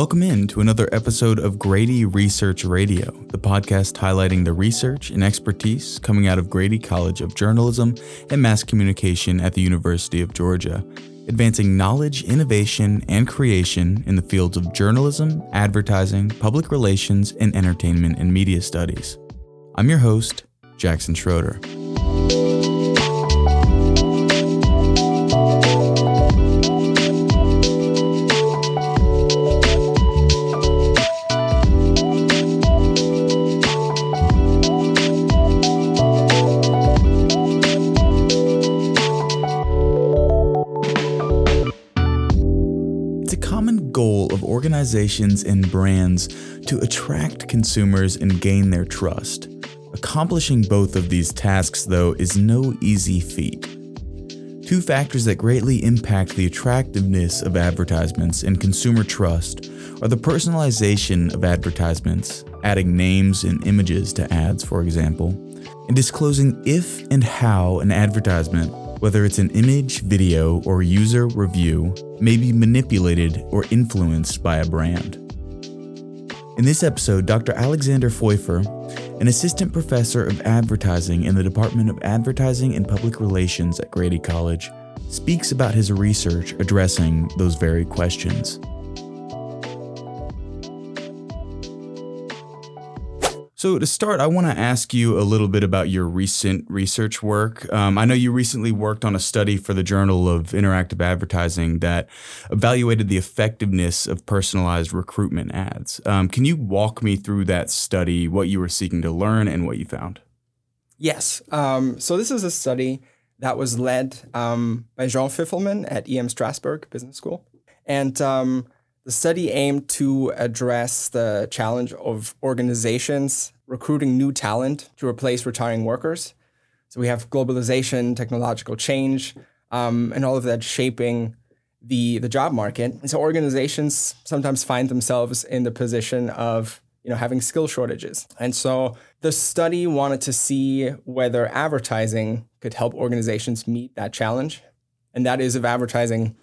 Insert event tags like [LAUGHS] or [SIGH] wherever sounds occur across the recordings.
Welcome in to another episode of Grady Research Radio, the podcast highlighting the research and expertise coming out of Grady College of Journalism and Mass Communication at the University of Georgia, advancing knowledge, innovation, and creation in the fields of journalism, advertising, public relations, and entertainment and media studies. I'm your host, Jackson Schroeder. Organizations and brands to attract consumers and gain their trust. Accomplishing both of these tasks, though, is no easy feat. Two factors that greatly impact the attractiveness of advertisements and consumer trust are the personalization of advertisements, adding names and images to ads, for example, and disclosing if and how an advertisement whether it's an image, video, or user review, may be manipulated or influenced by a brand. In this episode, Dr. Alexander Pfeuffer, an assistant professor of advertising in the Department of Advertising and Public Relations at Grady College, speaks about his research addressing those very questions. So, to start, I want to ask you a little bit about your recent research work. Um, I know you recently worked on a study for the Journal of Interactive Advertising that evaluated the effectiveness of personalized recruitment ads. Um, can you walk me through that study, what you were seeking to learn, and what you found? Yes. Um, so, this is a study that was led um, by Jean Pfiffelmann at EM Strasbourg Business School. And um, the study aimed to address the challenge of organizations recruiting new talent to replace retiring workers. So we have globalization, technological change, um, and all of that shaping the the job market. And so organizations sometimes find themselves in the position of you know having skill shortages. And so the study wanted to see whether advertising could help organizations meet that challenge, and that is if advertising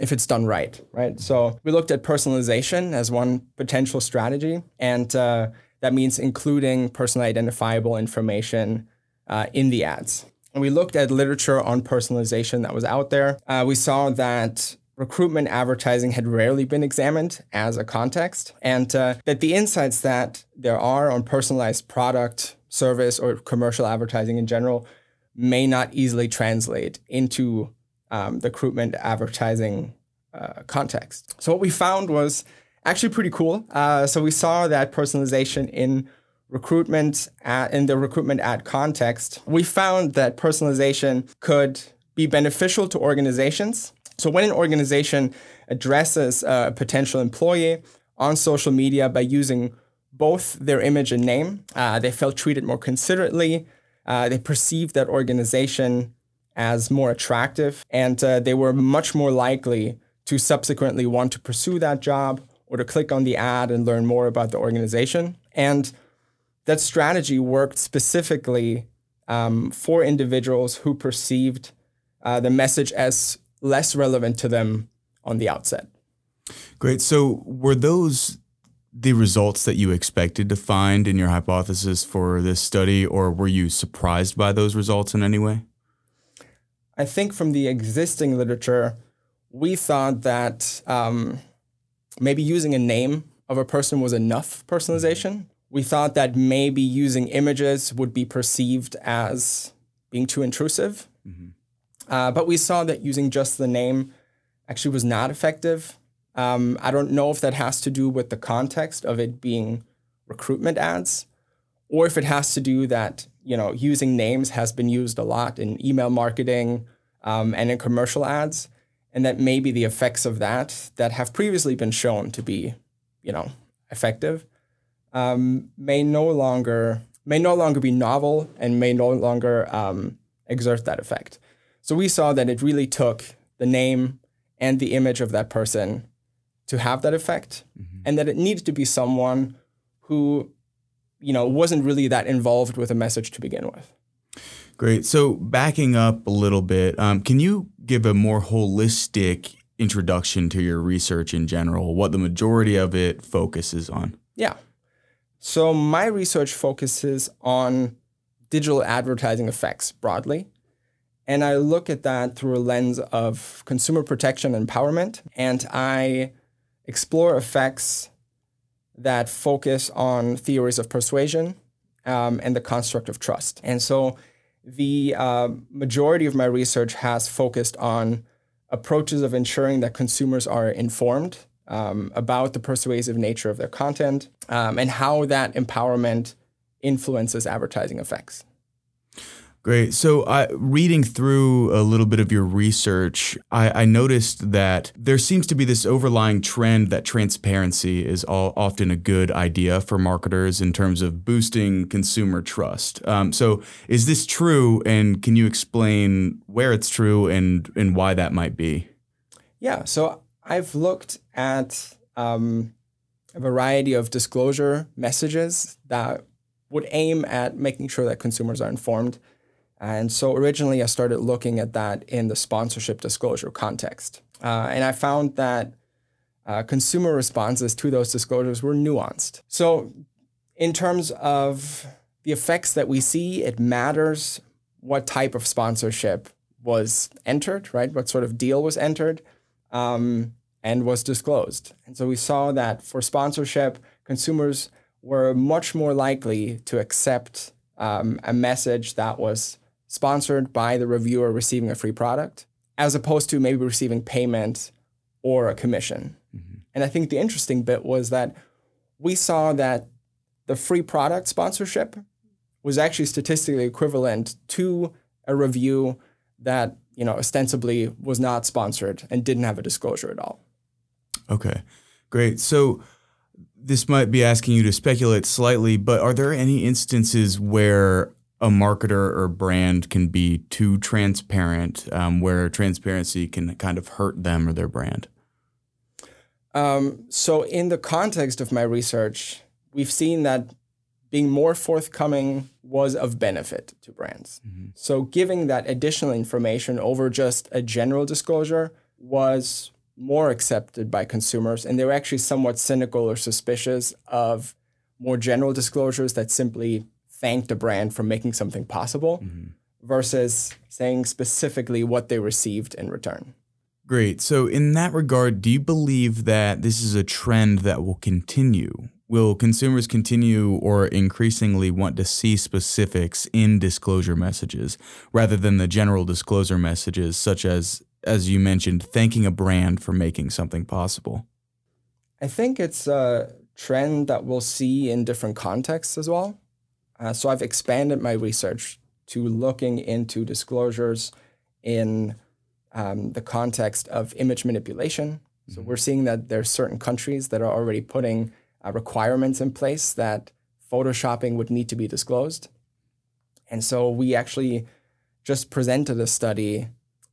if it's done right, right? So we looked at personalization as one potential strategy, and uh, that means including personally identifiable information uh, in the ads. And we looked at literature on personalization that was out there. Uh, we saw that recruitment advertising had rarely been examined as a context, and uh, that the insights that there are on personalized product, service, or commercial advertising in general may not easily translate into um, the recruitment advertising uh, context. So what we found was actually pretty cool. Uh, so we saw that personalization in recruitment at, in the recruitment ad context. We found that personalization could be beneficial to organizations. So when an organization addresses a potential employee on social media by using both their image and name, uh, they felt treated more considerately. Uh, they perceived that organization as more attractive, and uh, they were much more likely to subsequently want to pursue that job or to click on the ad and learn more about the organization. And that strategy worked specifically um, for individuals who perceived uh, the message as less relevant to them on the outset. Great. So, were those the results that you expected to find in your hypothesis for this study, or were you surprised by those results in any way? I think from the existing literature, we thought that um, maybe using a name of a person was enough personalization. We thought that maybe using images would be perceived as being too intrusive. Mm-hmm. Uh, but we saw that using just the name actually was not effective. Um, I don't know if that has to do with the context of it being recruitment ads, or if it has to do that you know using names has been used a lot in email marketing um, and in commercial ads, and that maybe the effects of that that have previously been shown to be, you know, effective, um, may no longer may no longer be novel and may no longer um, exert that effect. So we saw that it really took the name and the image of that person to have that effect, mm-hmm. and that it needed to be someone who, you know, wasn't really that involved with a message to begin with. Great. So backing up a little bit, um, can you give a more holistic introduction to your research in general, what the majority of it focuses on. Yeah. So my research focuses on digital advertising effects broadly. And I look at that through a lens of consumer protection and empowerment. And I explore effects that focus on theories of persuasion um, and the construct of trust. And so the uh, majority of my research has focused on approaches of ensuring that consumers are informed um, about the persuasive nature of their content um, and how that empowerment influences advertising effects. Great. So, reading through a little bit of your research, I, I, noticed that there seems to be this overlying trend that transparency is all, often a good idea for marketers in terms of boosting consumer trust. Um, so, is this true? And can you explain where it's true and, and why that might be? Yeah. So, I've looked at um, a variety of disclosure messages that would aim at making sure that consumers are informed. And so originally I started looking at that in the sponsorship disclosure context. Uh, and I found that uh, consumer responses to those disclosures were nuanced. So, in terms of the effects that we see, it matters what type of sponsorship was entered, right? What sort of deal was entered um, and was disclosed. And so we saw that for sponsorship, consumers were much more likely to accept um, a message that was sponsored by the reviewer receiving a free product, as opposed to maybe receiving payment or a commission. Mm-hmm. And I think the interesting bit was that we saw that the free product sponsorship was actually statistically equivalent to a review that you know ostensibly was not sponsored and didn't have a disclosure at all. Okay, great. So this might be asking you to speculate slightly, but are there any instances where a marketer or brand can be too transparent, um, where transparency can kind of hurt them or their brand? Um, so, in the context of my research, we've seen that being more forthcoming was of benefit to brands. Mm-hmm. So, giving that additional information over just a general disclosure was more accepted by consumers, and they were actually somewhat cynical or suspicious of more general disclosures that simply thanked a brand for making something possible mm-hmm. versus saying specifically what they received in return. Great. So, in that regard, do you believe that this is a trend that will continue? Will consumers continue or increasingly want to see specifics in disclosure messages rather than the general disclosure messages, such as, as you mentioned, thanking a brand for making something possible? I think it's a trend that we'll see in different contexts as well. Uh, so I've expanded my research to looking into disclosures in um, the context of image manipulation. So mm-hmm. we're seeing that there are certain countries that are already putting uh, requirements in place that photoshopping would need to be disclosed. And so we actually just presented a study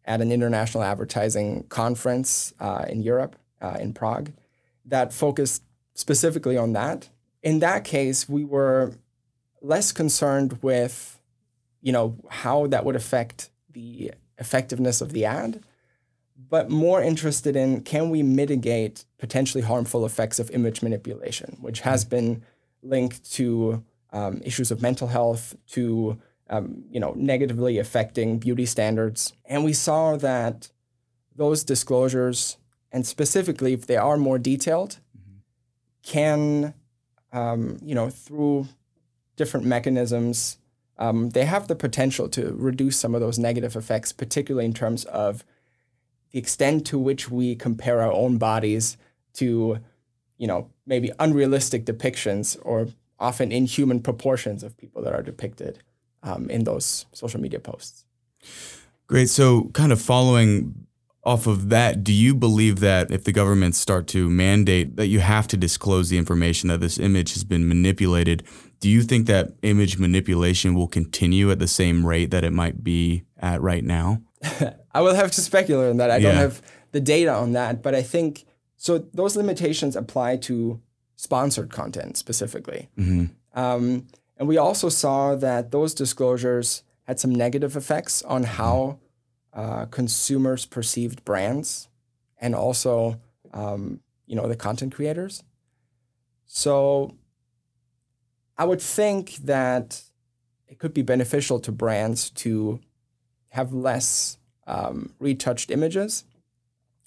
at an international advertising conference uh, in Europe, uh, in Prague, that focused specifically on that. In that case, we were less concerned with, you know, how that would affect the effectiveness of the ad, but more interested in can we mitigate potentially harmful effects of image manipulation, which has been linked to um, issues of mental health, to um, you know negatively affecting beauty standards, and we saw that those disclosures, and specifically if they are more detailed, mm-hmm. can um, you know through different mechanisms, um, they have the potential to reduce some of those negative effects, particularly in terms of the extent to which we compare our own bodies to, you know, maybe unrealistic depictions or often inhuman proportions of people that are depicted um, in those social media posts. Great. So, kind of following off of that, do you believe that if the governments start to mandate that you have to disclose the information that this image has been manipulated, do you think that image manipulation will continue at the same rate that it might be at right now? [LAUGHS] I will have to speculate on that. I yeah. don't have the data on that, but I think so. Those limitations apply to sponsored content specifically. Mm-hmm. Um, and we also saw that those disclosures had some negative effects on how uh, consumers perceived brands and also um, you know the content creators. So I would think that it could be beneficial to brands to have less um, retouched images.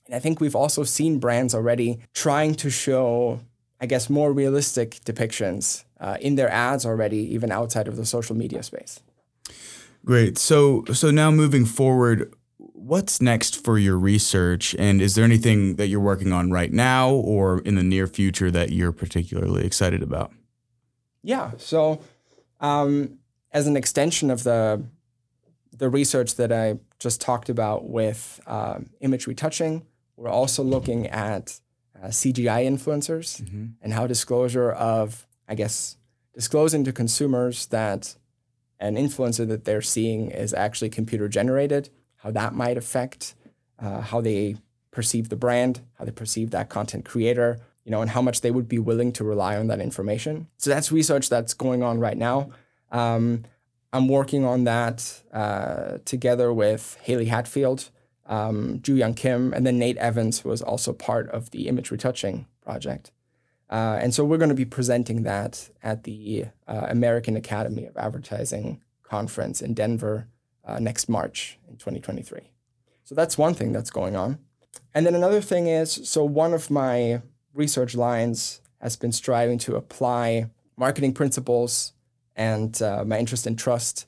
And I think we've also seen brands already trying to show, I guess, more realistic depictions uh, in their ads already, even outside of the social media space. Great. So, so now moving forward, what's next for your research, and is there anything that you're working on right now or in the near future that you're particularly excited about? Yeah. So, um, as an extension of the the research that I just talked about with um, image retouching, we're also looking at uh, CGI influencers mm-hmm. and how disclosure of, I guess, disclosing to consumers that an influencer that they're seeing is actually computer generated, how that might affect uh, how they perceive the brand, how they perceive that content creator, you know, and how much they would be willing to rely on that information. So that's research that's going on right now. Um, I'm working on that uh, together with Haley Hatfield, um, Young Kim, and then Nate Evans was also part of the image retouching project. Uh, and so we're going to be presenting that at the uh, American Academy of Advertising conference in Denver uh, next March in 2023. So that's one thing that's going on. And then another thing is so one of my research lines has been striving to apply marketing principles and uh, my interest in trust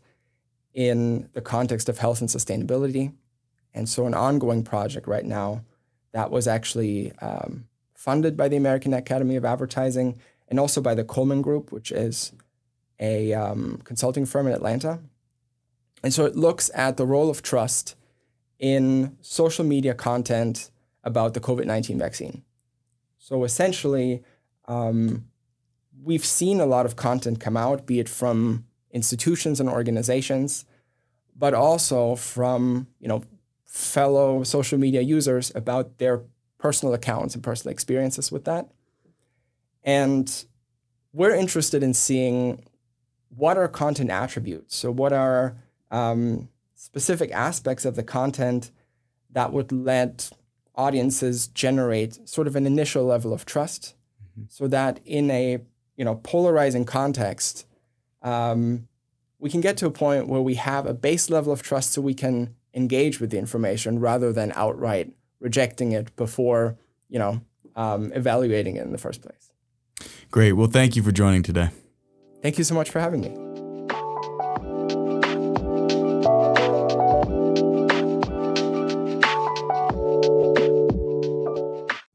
in the context of health and sustainability. And so, an ongoing project right now that was actually um, funded by the American Academy of Advertising and also by the Coleman Group, which is a um, consulting firm in Atlanta. And so, it looks at the role of trust in social media content about the COVID 19 vaccine. So, essentially, um, we've seen a lot of content come out, be it from institutions and organizations, but also from you know fellow social media users about their personal accounts and personal experiences with that. And we're interested in seeing what are content attributes. So, what are um, specific aspects of the content that would let audiences generate sort of an initial level of trust mm-hmm. so that in a you know polarizing context, um, we can get to a point where we have a base level of trust, so we can engage with the information rather than outright rejecting it before you know um, evaluating it in the first place. Great. Well, thank you for joining today. Thank you so much for having me.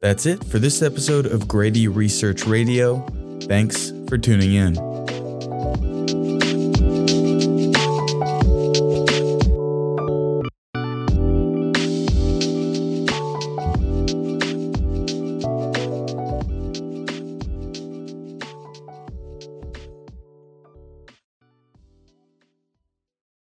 That's it for this episode of Grady Research Radio. Thanks for tuning in.